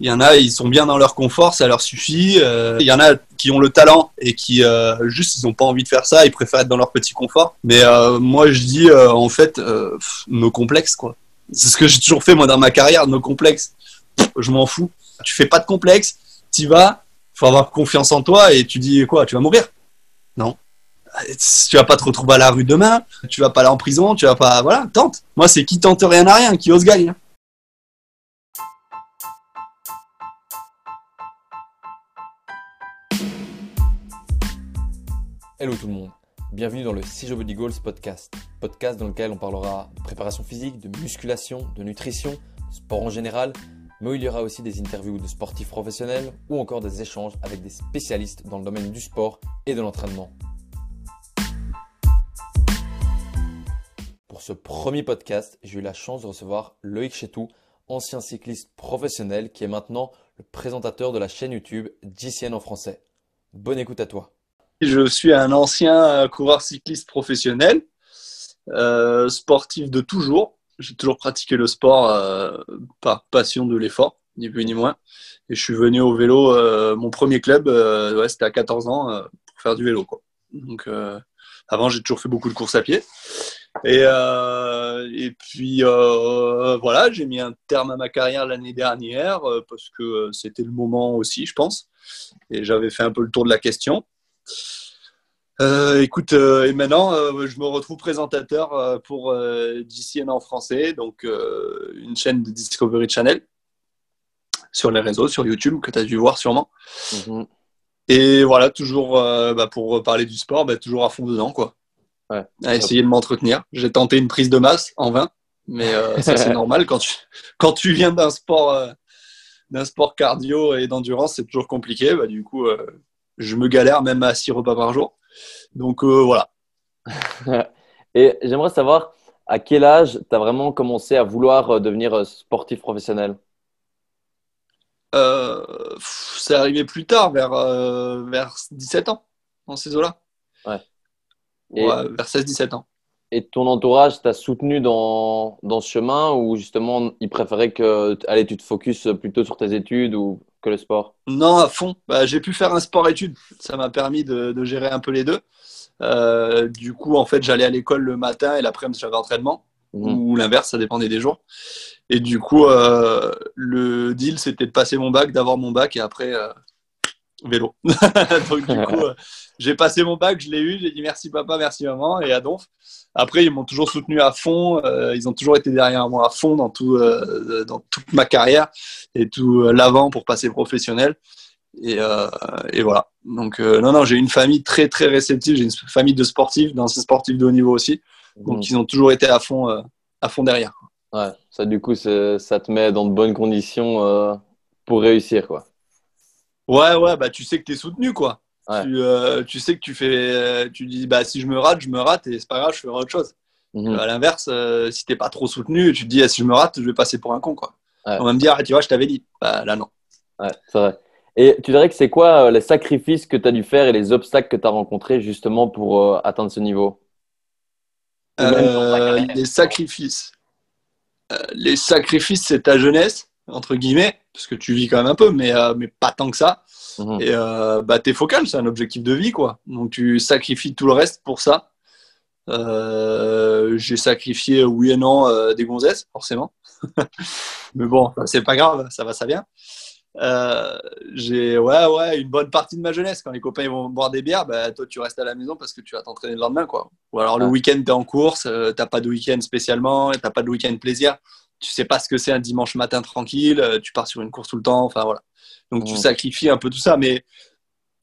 Il y en a, ils sont bien dans leur confort, ça leur suffit. Euh, il y en a qui ont le talent et qui euh, juste ils n'ont pas envie de faire ça, ils préfèrent être dans leur petit confort. Mais euh, moi je dis en fait nos complexes quoi. C'est ce que j'ai toujours fait moi dans ma carrière, nos complexes. Je m'en fous. Tu fais pas de complexe, tu vas, faut avoir confiance en toi et tu dis quoi, tu vas mourir? Non. Tu vas pas te retrouver à la rue demain, tu vas pas aller en prison, tu vas pas voilà, tente. Moi c'est qui tente rien à rien, qui ose gagner. Hello tout le monde, bienvenue dans le CJ Body Goals podcast, podcast dans lequel on parlera de préparation physique, de musculation, de nutrition, sport en général, mais il y aura aussi des interviews de sportifs professionnels ou encore des échanges avec des spécialistes dans le domaine du sport et de l'entraînement. Pour ce premier podcast, j'ai eu la chance de recevoir Loïc Chetou, ancien cycliste professionnel qui est maintenant le présentateur de la chaîne YouTube GCN en français. Bonne écoute à toi. Je suis un ancien coureur cycliste professionnel, euh, sportif de toujours. J'ai toujours pratiqué le sport euh, par passion de l'effort, ni plus ni moins. Et je suis venu au vélo, euh, mon premier club, ouais, c'était à 14 ans, pour faire du vélo. Donc, avant, j'ai toujours fait beaucoup de courses à pied. Et puis, voilà, j'ai mis un terme à ma carrière l'année dernière parce que c'était le moment aussi, je pense. Et j'avais fait un peu le tour de la question. Euh, écoute, euh, et maintenant, euh, je me retrouve présentateur pour GCN en français, donc une chaîne de Discovery Channel sur les réseaux, sur YouTube, que tu as dû voir sûrement. Mhm. Et voilà, toujours bah, pour parler du sport, bah, toujours à fond dedans, quoi. À essayer de m'entretenir. J'ai tenté une prise de masse en vain, mais ça c'est normal quand tu, quand tu viens d'un sport, d'un sport cardio et d'endurance, c'est toujours compliqué. Bah, du coup, je me galère même à 6 repas par jour. Donc euh, voilà. Et j'aimerais savoir à quel âge tu as vraiment commencé à vouloir euh, devenir euh, sportif professionnel? C'est arrivé plus tard, vers, vers 17 ans, dans ces eaux-là. Ouais. vers 16-17 ans. Et ton entourage t'a soutenu dans, dans, ce chemin ou justement il préférait que allez, tu te focuses plutôt sur tes études ou que le sport Non, à fond. Bah, j'ai pu faire un sport-études. Ça m'a permis de, de, gérer un peu les deux. Euh, du coup, en fait, j'allais à l'école le matin et l'après-midi, j'avais entraînement. Mhm. Ou l'inverse, ça dépendait des jours. Et du coup, euh, le deal, c'était de passer mon bac, d'avoir mon bac et après, euh, vélo. Donc, du coup, j'ai passé mon bac, je l'ai eu, j'ai dit merci papa, merci maman et à Donf. Après, ils m'ont toujours soutenu à fond, euh, ils ont toujours été derrière moi à fond dans, tout, euh, dans toute ma carrière et tout euh, l'avant pour passer professionnel. Et, et voilà. Donc, non, non, j'ai une famille très, très réceptive, j'ai une famille de sportifs, d'anciens sportifs de haut niveau aussi. Donc, mmh. ils ont toujours été à fond, à fond derrière. Ouais, ça, du coup, ça te met dans de bonnes conditions pour réussir, quoi. Ouais, ouais, bah tu sais que tu es soutenu, quoi. Tu, tu, sais que tu fais, tu dis, bah si je me rate, je me rate et c'est pas grave, je ferai autre chose. Mhm. À l'inverse, euh, si t'es pas trop soutenu, tu te dis, ah, si je me rate, je vais passer pour un con, quoi. On va me dire, ah, tu vois, je t'avais dit. Bah là, non. Ouais, c'est vrai. Et tu dirais que c'est quoi euh, les sacrifices que tu as dû faire et les obstacles que tu as rencontrés justement pour euh, atteindre ce niveau? Les sacrifices. les sacrifices, c'est ta jeunesse, entre guillemets, parce que tu vis quand même un peu, mais, mais pas tant que ça. Mhm. Et euh, bah, t'es focal, c'est un objectif de vie, quoi. Donc tu sacrifies tout le reste pour ça. Euh, j'ai sacrifié, oui et non, euh, des gonzesses, forcément. Mais bon, c'est pas grave, ça va, ça vient. j'ai ouais, ouais, une bonne partie de ma jeunesse. Quand les copains vont boire des bières, bah, toi, tu restes à la maison parce que tu vas t'entraîner le lendemain. Quoi. Ou alors le week-end, tu es en course, t'as pas de week-end spécialement, t'as pas de week-end plaisir. Tu sais pas ce que c'est un dimanche matin tranquille, tu pars sur une course tout le temps. Enfin voilà. Donc tu sacrifies un peu tout ça. Mais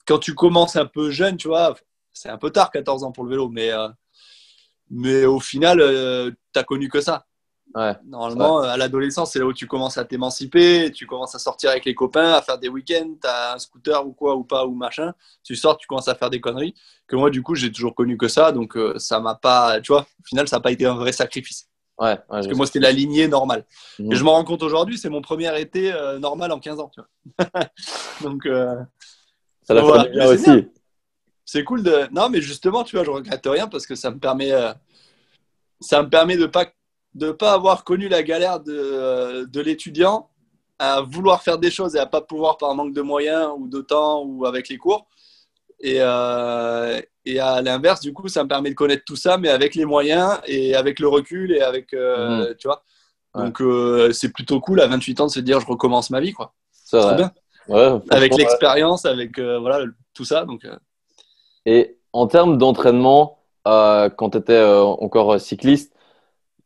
quand tu commences un peu jeune, tu vois, c'est un peu tard, 14 ans pour le vélo, mais, euh, mais au final, euh, tu as connu que ça. Normalement, à l'adolescence, c'est là où tu commences à t'émanciper, tu commences à sortir avec les copains, à faire des week-ends, tu as un scooter ou quoi, ou pas, ou machin. Tu sors, tu commences à faire des conneries. Que moi, du coup, j'ai toujours connu que ça, donc euh, ça m'a pas, tu vois, au final, ça n'a pas été un vrai sacrifice. Ouais, Parce que moi, c'était la lignée normale. Et je me rends compte aujourd'hui, c'est mon premier été euh, normal en 15 ans. Tu vois. Donc, euh, ça l'a fait bien aussi. C'est cool de. Non, mais justement, tu vois, je regrette rien parce que ça me permet, euh, ça me permet de pas de pas avoir connu la galère de, de l'étudiant à vouloir faire des choses et à pas pouvoir par manque de moyens ou de temps ou avec les cours. Et, et à l'inverse, du coup, ça me permet de connaître tout ça, mais avec les moyens et avec le recul et avec, euh, Mhm. tu vois. Donc, euh, c'est plutôt cool à 28 ans de se dire, je recommence ma vie, quoi. C'est bien. Ouais, Avec l'expérience, avec euh, voilà, tout ça. Donc, Et en termes d'entraînement, quand tu étais encore cycliste,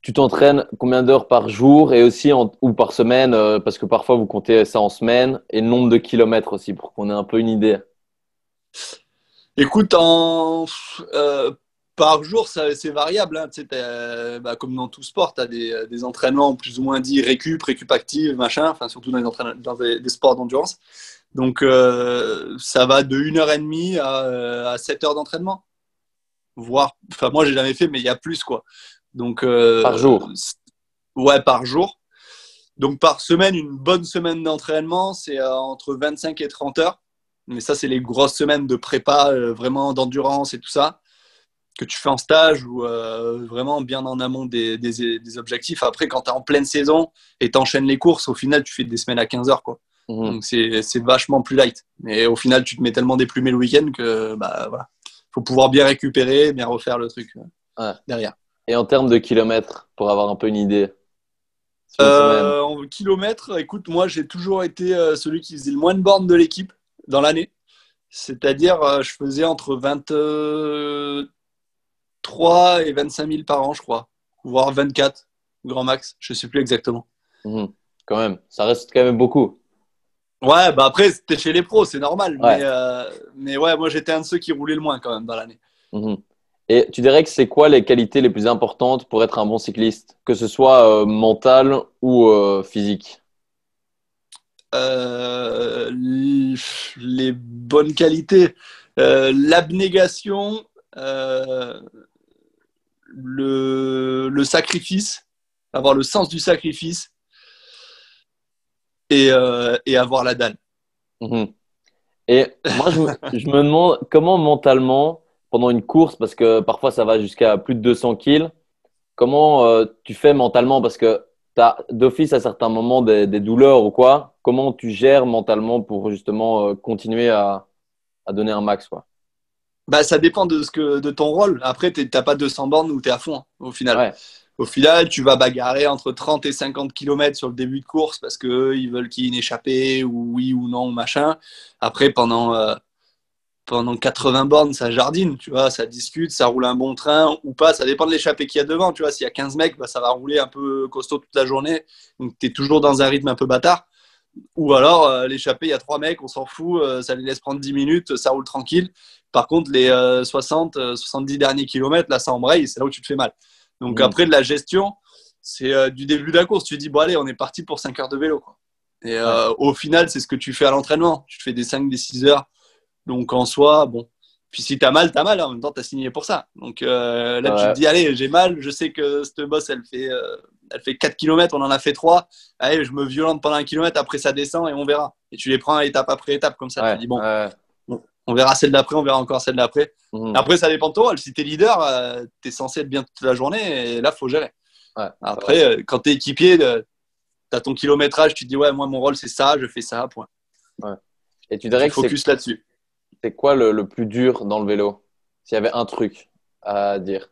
tu t'entraînes combien d'heures par jour et aussi en- ou par semaine Parce que parfois vous comptez ça en semaine et le nombre de kilomètres aussi pour qu'on ait un peu une idée? Écoute, en, euh, par jour, c'est variable. hein. Tu sais, t'as- bah, comme dans tout sport, tu as des, des entraînements plus ou moins dits récup, récup active, machin, enfin, surtout dans, les entraînements- dans des, des sports d'endurance. Donc, euh, ça va de 1h30 à, euh, à 7 heures d'entraînement. Voire, enfin, moi, j'ai jamais fait, mais il y a plus, quoi. Donc, euh, Par jour Ouais, par jour. Donc, par semaine, une bonne semaine d'entraînement, c'est euh, entre 25 et 30 heures. Mais ça, c'est les grosses semaines de prépa, euh, vraiment d'endurance et tout ça, que tu fais en stage ou euh, vraiment bien en amont des, des, des objectifs. Après, quand tu es en pleine saison et tu enchaînes les courses, au final, tu fais des semaines à 15 heures. Quoi. Mhm. Donc, c'est vachement plus light. Mais au final, tu te mets tellement déplumé le week-end que bah, voilà. faut pouvoir bien récupérer, bien refaire le truc euh, Ouais. derrière. Et en termes de kilomètres, pour avoir un peu une idée? Euh, en kilomètres, écoute, moi j'ai toujours été celui qui faisait le moins de bornes de l'équipe dans l'année. C'est-à-dire, euh, je faisais entre 23 et 25 000 par an, je crois, voire 24, grand max, je sais plus exactement. Mhm. Quand même, ça reste quand même beaucoup. Ouais, bah après, c'était chez les pros, c'est normal. Ouais. Mais, euh, mais ouais, moi j'étais un de ceux qui roulaient le moins quand même dans l'année. Mhm. Et tu dirais que c'est quoi les qualités les plus importantes pour être un bon cycliste, que ce soit euh, mental ou euh, physique? Euh, les bonnes qualités, euh, l'abnégation, euh, le, le sacrifice, avoir le sens du sacrifice et, et avoir la dalle. Mhm. Et moi, je me, je me demande comment mentalement, pendant une course, parce que parfois ça va jusqu'à plus de 200 kills, comment tu fais mentalement? Parce que tu as d'office à certains moments des, des douleurs ou quoi. Comment tu gères mentalement pour justement euh, continuer à, à donner un max quoi? Bah, ça dépend de, ce que, de ton rôle. Après, tu n'as pas 200 bornes où tu es à fond hein, au final. Ouais. Au final, tu vas bagarrer entre 30 et 50 km sur le début de course parce qu'eux, ils veulent qu'il y ait une échappée ou oui ou non, machin. Après, pendant, euh, pendant 80 bornes, ça jardine, tu vois, ça discute, ça roule un bon train ou pas. Ça dépend de l'échappée qu'il y a devant, tu vois. S'il y a 15 mecs, bah, ça va rouler un peu costaud toute la journée. Donc, tu es toujours dans un rythme un peu bâtard. Ou alors, euh, l'échappée, il y a trois mecs, on s'en fout, euh, ça les laisse prendre 10 minutes, ça roule tranquille. Par contre, les euh, 60, euh, 70 derniers kilomètres, là, ça embraye, c'est là où tu te fais mal. Donc après, de la gestion, c'est du début de la course. Tu te dis, bon, allez, on est parti pour 5 heures de vélo. Quoi. Et au final, c'est ce que tu fais à l'entraînement. Tu te fais des 5, des 6 heures. Donc en soi, bon. Puis si t'as mal, t'as mal. hein. En même temps, t'as signé pour ça. Donc euh, là, tu te dis, allez, j'ai mal. Je sais que cette bosse, elle fait, euh, elle fait 4 km. On en a fait 3. Allez, je me violente pendant un kilomètre. Après, ça descend et on verra. Et tu les prends étape après étape comme ça. Ouais, Tu te dis, bon, ouais. on verra celle d'après, on verra encore celle d'après. Mhm. Après, ça dépend de rôle. Si t'es leader, euh, t'es censé être bien toute la journée et là, faut gérer. Après, quand t'es équipier, t'as ton kilométrage, tu te dis, ouais, moi, mon rôle, c'est ça, je fais ça, point. Et tu Tu dirais que focus là-dessus. C'est quoi le, le plus dur dans le vélo? S'il y avait un truc à dire.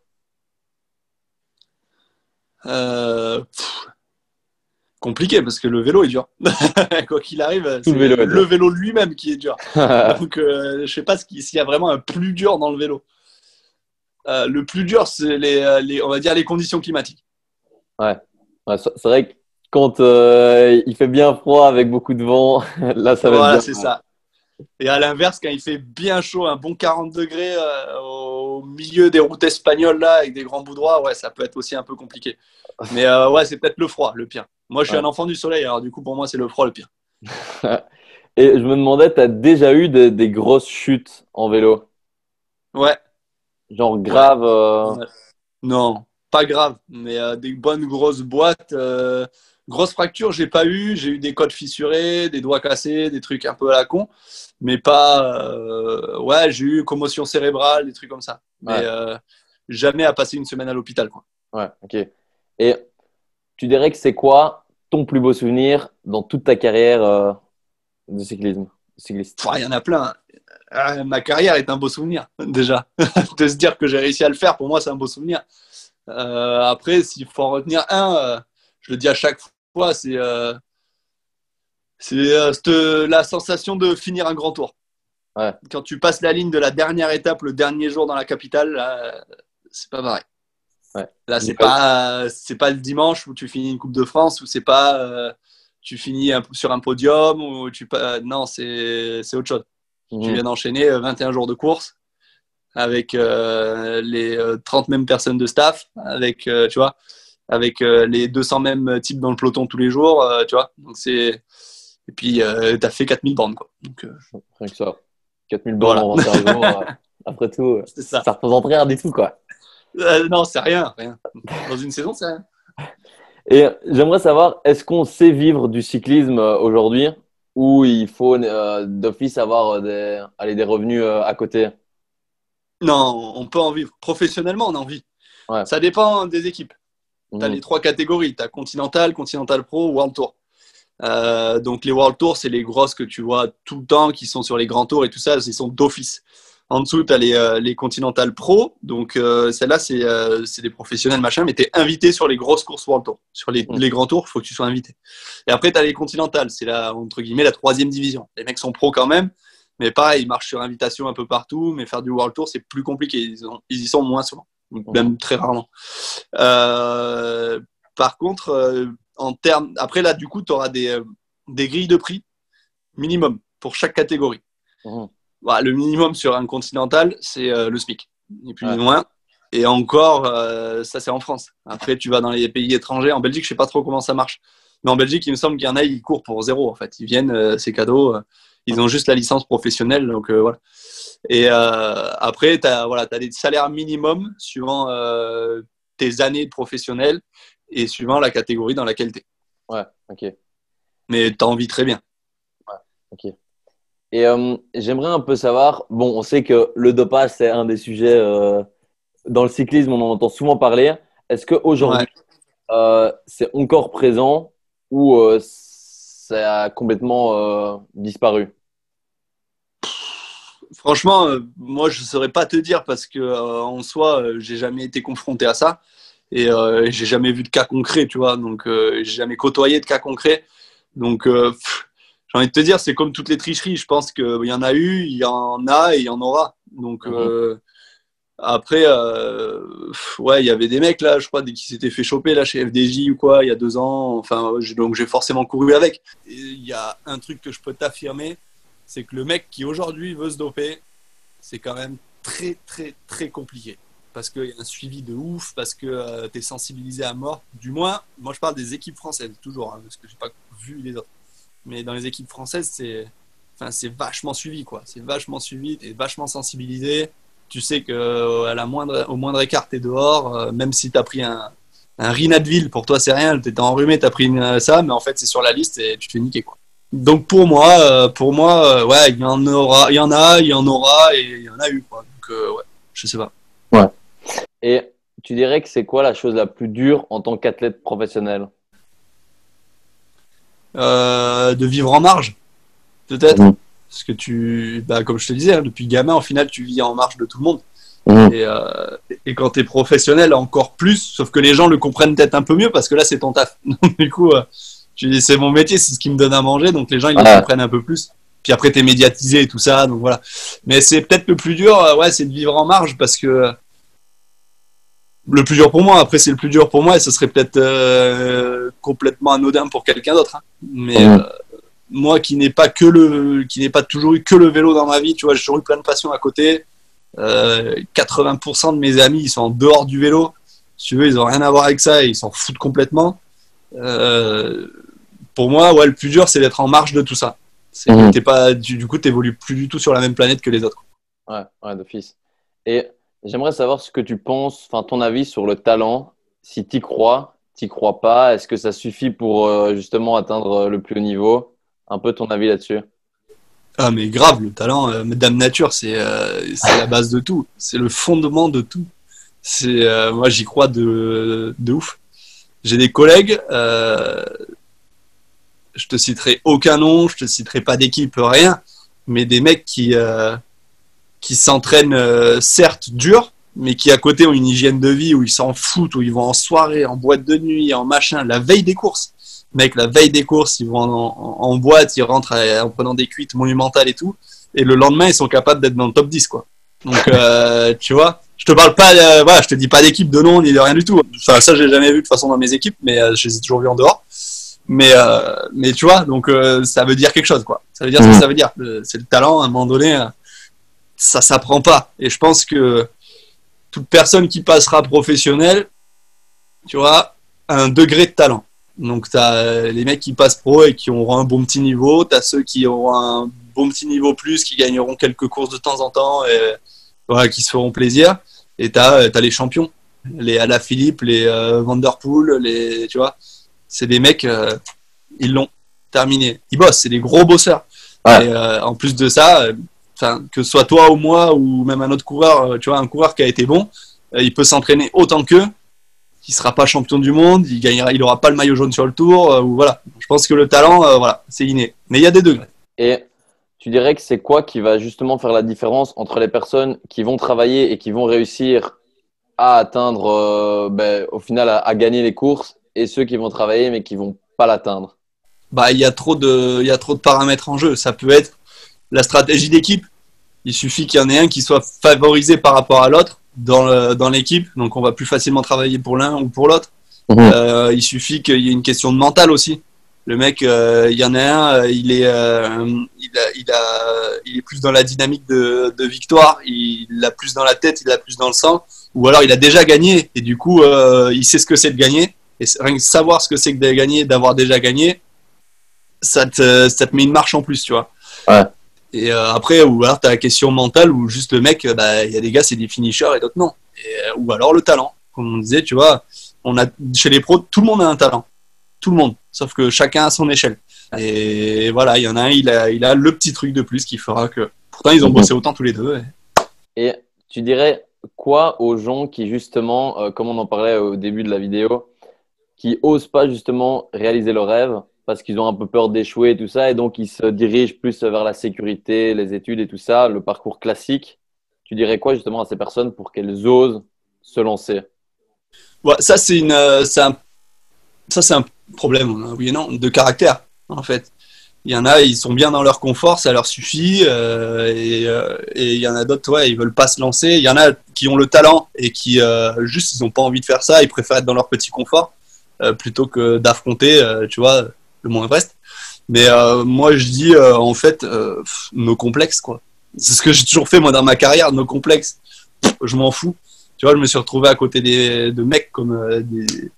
Euh, pff, compliqué parce que le vélo est dur. Quoi qu'il arrive, c'est le vélo le lui-même qui est dur. Donc, euh, je sais pas s'il y a vraiment un plus dur dans le vélo. Euh, le plus dur, c'est les, euh, les- on va dire les conditions climatiques. Ouais, c'est c'est vrai que quand euh, il fait bien froid avec beaucoup de vent, là ça va Voilà, être c'est bien. ça. Et à l'inverse, quand il fait bien chaud, un bon 40 degrés euh, au milieu des routes espagnoles là, avec des grands bouts droits, ouais, ça peut être aussi un peu compliqué. Mais euh, ouais, c'est peut-être le froid, le pire. Moi, je suis Ouais. un enfant du soleil, alors du coup, pour moi, c'est le froid le pire. Et je me demandais, tu as déjà eu des, des grosses chutes en vélo? Ouais. Genre grave euh. Non, pas grave, mais des bonnes grosses boîtes. Grosses fractures, j'ai pas eu. J'ai eu des côtes fissurées, des doigts cassés, des trucs un peu à la con, mais pas. euh, ouais, j'ai eu commotion cérébrale, des trucs comme ça. Mais Ouais. euh, jamais à passer une semaine à l'hôpital. Quoi. Ouais, ok. Et tu dirais que c'est quoi ton plus beau souvenir dans toute ta carrière euh, de cyclisme cycliste? Il y en a plein. Ma carrière est un beau souvenir, déjà. de se dire que j'ai réussi à le faire, pour moi, c'est un beau souvenir. Après, s'il faut en retenir un, je le dis à chaque fois, c'est c'est la sensation de finir un grand tour. Quand tu passes la ligne de la dernière étape, le dernier jour dans la capitale, c'est pas pareil. Là, c'est pas, c'est pas le dimanche où tu finis une Coupe de France, ou c'est pas euh, tu finis sur un podium, ou tu non, c'est, autre chose. Tu mhm. viens d'enchaîner 21 euh, jours de course avec euh, les 30 mêmes personnes de staff, avec, tu vois, avec les 200 mêmes types dans le peloton tous les jours, tu vois. Donc c'est et puis tu as fait 4000 bornes quoi. Donc rien que ça. 4000 bornes en 21 jours. après tout, ça. ça représente rien du tout quoi. Euh, non, c'est rien, rien. Dans une saison, c'est rien. Et j'aimerais savoir, est-ce qu'on sait vivre du cyclisme euh, aujourd'hui ou il faut euh, d'office avoir des, des revenus à côté? Non, on peut en vivre. Professionnellement, on en vit. Ça dépend des équipes. Tu as mhm. les trois catégories. Tu as Continental, Continental Pro, World Tour. donc les World Tour, c'est les grosses que tu vois tout le temps, qui sont sur les grands tours et tout ça, ils sont d'office. En dessous, tu as les, euh, les Continental Pro. Donc, euh, celle-là, c'est euh, des professionnels, machin, mais tu es invité sur les grosses courses World Tour. Sur les, les grands tours, il faut que tu sois invité. Et après, tu as les Continental. C'est la, entre guillemets, la troisième division. Les mecs sont pros quand même. Mais pareil, ils marchent sur invitation un peu partout. Mais faire du World Tour, c'est plus compliqué. Ils, ils, y sont moins souvent. Même très rarement. par contre, en termes. Après, là, du coup, tu auras des, des grilles de prix minimum pour chaque catégorie. Mmh. Bah, le minimum sur un continental, c'est euh, le SMIC, ni plus ni moins. Et encore, euh, ça c'est en France. Après, tu vas dans les pays étrangers. En Belgique, je sais pas trop comment ça marche. Mais en Belgique, il me semble qu'il y en a, ils courent pour zéro en fait. Ils viennent, euh, c'est cadeau. Ils ont juste la licence professionnelle. Donc voilà. Et après, tu as, voilà, as des salaires minimums suivant tes années de professionnel et suivant la catégorie dans laquelle tu es. Ouais, ok. Mais tu as envie très bien. Ouais, ok. Et euh, j'aimerais un peu savoir, bon, on sait que le dopage, c'est un des sujets euh, dans le cyclisme, on en entend souvent parler. Est-ce qu'aujourd'hui, euh, c'est encore présent ou ça a complètement disparu? Franchement, moi, je ne saurais pas te dire parce que en soi, j'ai jamais été confronté à ça et j'ai jamais vu de cas concret, tu vois. Donc, j'ai jamais côtoyé de cas concrets. Donc, j'ai envie de te dire, c'est comme toutes les tricheries. Je pense qu'il y en a eu, il y en a et il y en aura. Donc, mhm. euh, après, euh, ouais, il y avait des mecs là, je crois, qui s'étaient fait choper là chez FDJ ou quoi, il y a deux ans. Enfin, donc j'ai forcément couru avec. Il y a un truc que je peux t'affirmer, c'est que le mec qui aujourd'hui veut se doper, c'est quand même très, très, très compliqué. Parce qu'il y a un suivi de ouf, parce que euh, tu es sensibilisé à mort. Du moins, moi je parle des équipes françaises, toujours, hein, parce que j'ai pas vu les autres mais dans les équipes françaises, c'est vachement suivi, quoi. C'est vachement suivi, et vachement sensibilisé. Tu sais que euh, à la moindre, écart, t'es dehors, euh, même si tu as pris un, un pour toi c'est rien, t'étais enrhumé, t'as pris ça, mais en fait c'est sur la liste et tu te fais niquer, quoi. Donc pour moi, euh, pour moi, ouais, il y en aura, il y en a, il y en aura et il y en a eu, quoi. Donc ouais, je sais pas. Ouais. Et tu dirais que c'est quoi la chose la plus dure en tant qu'athlète professionnel? Euh, de vivre en marge, peut-être. Mm. Parce que tu, bah, comme je te disais, hein, depuis gamin, au final, tu vis en marge de tout le monde. Mm. Et, euh, et, quand tu es professionnel, encore plus, sauf que les gens le comprennent peut-être un peu mieux parce que là, c'est ton taf. du coup, euh, c'est mon métier, c'est ce qui me donne à manger, donc les gens, ils le comprennent un peu plus. Puis après, tu es médiatisé et tout ça, donc voilà. Mais c'est peut-être le plus dur, ouais, c'est de vivre en marge parce que le plus dur pour moi. Après, c'est le plus dur pour moi et ce serait peut-être euh, complètement anodin pour quelqu'un d'autre. Hein. Mais euh, moi, qui n'ai pas que le, qui n'ai pas toujours eu que le vélo dans ma vie, tu vois, j'ai toujours eu plein de passions à côté. 80% euh, de mes amis, ils sont en dehors du vélo. Si tu veux, ils n'ont rien à voir avec ça et ils s'en foutent complètement. Pour moi, ouais, le plus dur, c'est d'être en marge de tout ça. C'est mmh. pas, du, du coup, tu n'évolues plus du tout sur la même planète que les autres. Ouais, ouais, d'office. Et J'aimerais savoir ce que tu penses, enfin ton avis sur le talent. Si tu y crois, tu n'y crois pas, est-ce que ça suffit pour euh, justement atteindre euh, le plus haut niveau? Un peu ton avis là-dessus. Ah mais grave, le talent, euh, Dame Nature, c'est la base de tout. C'est le fondement de tout. C'est moi j'y crois de, de ouf. J'ai des collègues, je te citerai aucun nom, je te citerai pas d'équipe, rien, mais des mecs qui, euh, qui s'entraînent euh, certes dur, mais qui à côté ont une hygiène de vie où ils s'en foutent, où ils vont en soirée, en boîte de nuit, en machin, la veille des courses. Mec, la veille des courses, ils vont en, boîte, ils rentrent en prenant des cuites monumentales et tout, et le lendemain, ils sont capables d'être dans le top 10, quoi. Donc, euh, tu vois, je te parle pas, voilà, je te dis pas d'équipe, de nom, ni de rien du tout. Enfin, ça, j'ai jamais vu de façon dans mes équipes, mais je les ai toujours vus en dehors. Mais, euh, mais tu vois, donc euh, ça veut dire quelque chose, quoi. Ça veut dire ce que mm. ça veut dire. C'est le talent, à un moment donné, euh, ça s'apprend pas. Et je pense que toute personne qui passera professionnelle, tu vois, a un degré de talent. Donc, tu as les mecs qui passent pro et qui auront un bon petit niveau. Tu as ceux qui auront un bon petit niveau plus, qui gagneront quelques courses de temps en temps et voilà, qui se feront plaisir. Et tu as, as, les champions, les Ala Philippe, les Vanderpool, les, tu vois c'est des mecs, euh, ils l'ont terminé. Ils bossent, c'est des gros bosseurs. Et euh, en plus de ça, euh, que ce soit toi ou moi ou même un autre coureur, tu vois, un coureur qui a été bon, il peut s'entraîner autant qu'eux. Il sera pas champion du monde, il gagnera, il aura pas le maillot jaune sur le tour, ou voilà. Je pense que le talent, voilà, c'est inné. Mais il y a des degrés. Et tu dirais que c'est quoi qui va justement faire la différence entre les personnes qui vont travailler et qui vont réussir à atteindre, ben, au final, à, gagner les courses et ceux qui vont travailler mais qui vont pas l'atteindre Bah, il y a trop de, il y a trop de paramètres en jeu. Ça peut être la stratégie d'équipe. Il suffit qu'il y en ait un qui soit favorisé par rapport à l'autre dans l'équipe. Donc, on va plus facilement travailler pour l'un ou pour l'autre. Mhm. Euh, il suffit qu'il y ait une question de mental aussi. Le mec, euh, il y en a un, euh, il est, il, a, il, a, il est plus dans la dynamique de, de victoire. Il l'a plus dans la tête, il l'a plus dans le sang. Ou alors, il a déjà gagné et du coup, il sait ce que c'est de gagner. Et rien que savoir ce que c'est que de gagner, d'avoir déjà gagné, ça te, ça te met une marche en plus, tu vois. Ouais. Et euh, après, ou alors tu as la question mentale où juste le mec, bah, il y a des gars, c'est des finishers et d'autres non. Et, euh, ou alors le talent. Comme on disait, tu vois, on a, chez les pros, tout le monde a un talent. Tout le monde. Sauf que chacun à son échelle. Et voilà, il y en a un, il a, il a le petit truc de plus qui fera que. Pourtant, ils ont bossé autant tous les deux. Et, tu dirais quoi aux gens qui, justement, euh, comme on en parlait au début de la vidéo, qui osent pas justement réaliser leur rêve parce qu'ils ont un peu peur d'échouer et tout ça, et donc ils se dirigent plus vers la sécurité, les études et tout ça, le parcours classique. Tu dirais quoi justement à ces personnes pour qu'elles osent se lancer? Ouais, Ça, c'est une, euh, ça, c'est un problème, hein, oui et non, de caractère en fait. Il y en a, ils sont bien dans leur confort, ça leur suffit. Euh, euh, et il y en a d'autres, ouais, ils veulent pas se lancer. Il y en a qui ont le talent et qui juste ils n'ont pas envie de faire ça. Ils préfèrent être dans leur petit confort. Euh, plutôt que d'affronter, euh, tu vois, le Mont Everest. Mais euh, moi, je dis en fait nos complexes, quoi. C'est ce que j'ai toujours fait moi dans ma carrière, nos complexes. je m'en fous. Tu vois, je me suis retrouvé à côté des, de mecs comme des,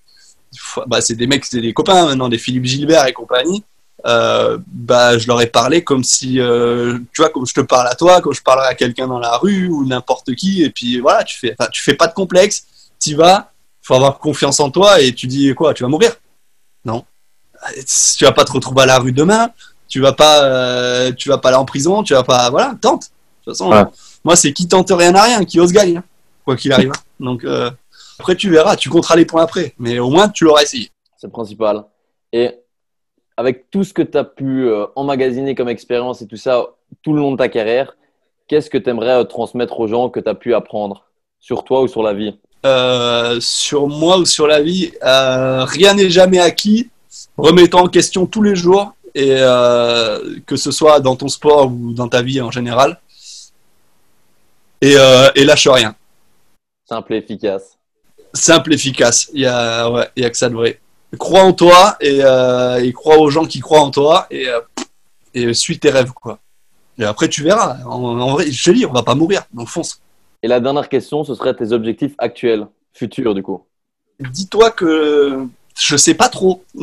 bah, c'est des mecs, c'est des copains maintenant, des Philippe Gilbert et compagnie. Euh, bah, je leur ai parlé comme si, euh, tu vois, comme je te parle à toi, comme je parlerais à quelqu'un dans la rue ou n'importe qui. Et puis voilà, tu fais, tu fais pas de complexe, tu vas, faut avoir confiance en toi et tu dis quoi Tu vas mourir? Non. Tu vas pas te retrouver à la rue demain. Tu vas pas, euh, tu vas pas aller en prison. Tu vas pas, voilà, tente. De toute façon, moi c'est qui tente rien à rien, qui ose gagne, hein, quoi qu'il arrive. Hein. Donc euh, après tu verras, tu compteras les points après, mais au moins tu l'auras essayé. C'est le principal. Et avec tout ce que tu as pu euh, emmagasiner comme expérience et tout ça tout le long de ta carrière, qu'est-ce que tu aimerais transmettre aux gens que tu as pu apprendre? Sur toi ou sur la vie? Euh, sur moi ou sur la vie, euh, rien n'est jamais acquis. Remettons en question tous les jours, et euh, que ce soit dans ton sport ou dans ta vie en général. Et, et lâche rien. Simple et efficace. Simple et efficace. Il y a, ouais, y a que ça de vrai. Crois en toi et, et, crois aux gens qui croient en toi et, et suis tes rêves. Quoi. Et après, tu verras. En, en vrai, je te dis, on va pas mourir. Donc fonce. Et la dernière question, ce serait tes objectifs actuels, futurs du coup. Dis-toi que je sais pas trop.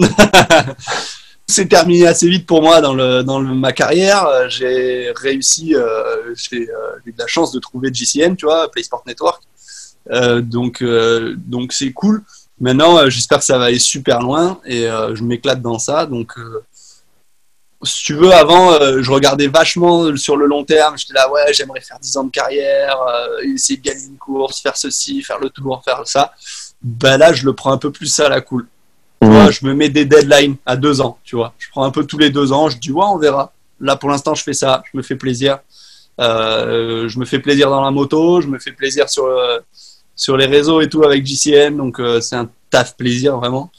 C'est terminé assez vite pour moi dans, le, dans ma carrière. J'ai réussi, euh, j'ai euh, eu de la chance de trouver JCN, tu vois, PlaySport Network. Euh, donc, donc c'est cool. Maintenant, j'espère que ça va aller super loin et je m'éclate dans ça. Donc, si tu veux, avant, euh, je regardais vachement sur le long terme. J'étais là, ouais, j'aimerais faire 10 ans de carrière, euh, essayer de gagner une course, faire ceci, faire le tour, faire ça. Ben là, je le prends un peu plus ça à la cool. Vois, je me mets des deadlines à deux ans, tu vois. Je prends un peu tous les deux ans, je dis, ouais, on verra. Là, pour l'instant, je fais ça, je me fais plaisir. Euh, je me fais plaisir dans la moto, je me fais plaisir sur, euh, sur les réseaux et tout avec JCN, donc euh, c'est un taf plaisir vraiment.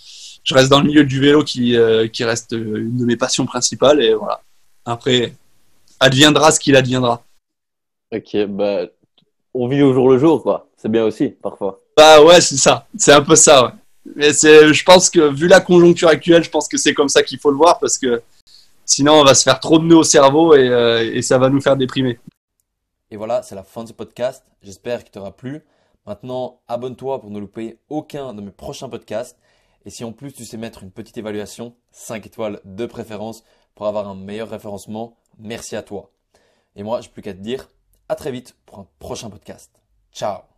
Je reste dans le milieu du vélo qui, euh, qui reste une de mes passions principales et voilà. Après, adviendra ce qu'il adviendra. Ok, bah, on vit au jour le jour, quoi. C'est bien aussi, parfois. Bah ouais, c'est ça. C'est un peu ça, ouais. Mais c'est, je pense que, vu la conjoncture actuelle, je pense que c'est comme ça qu'il faut le voir parce que sinon on va se faire trop de nœuds au cerveau et, euh, et ça va nous faire déprimer. Et voilà, c'est la fin de ce podcast. J'espère qu'il t'aura plu. Maintenant, abonne-toi pour ne louper aucun de mes prochains podcasts. Et si en plus tu sais mettre une petite évaluation, 5 étoiles de préférence, pour avoir un meilleur référencement, merci à toi. Et moi, j'ai plus qu'à te dire à très vite pour un prochain podcast. Ciao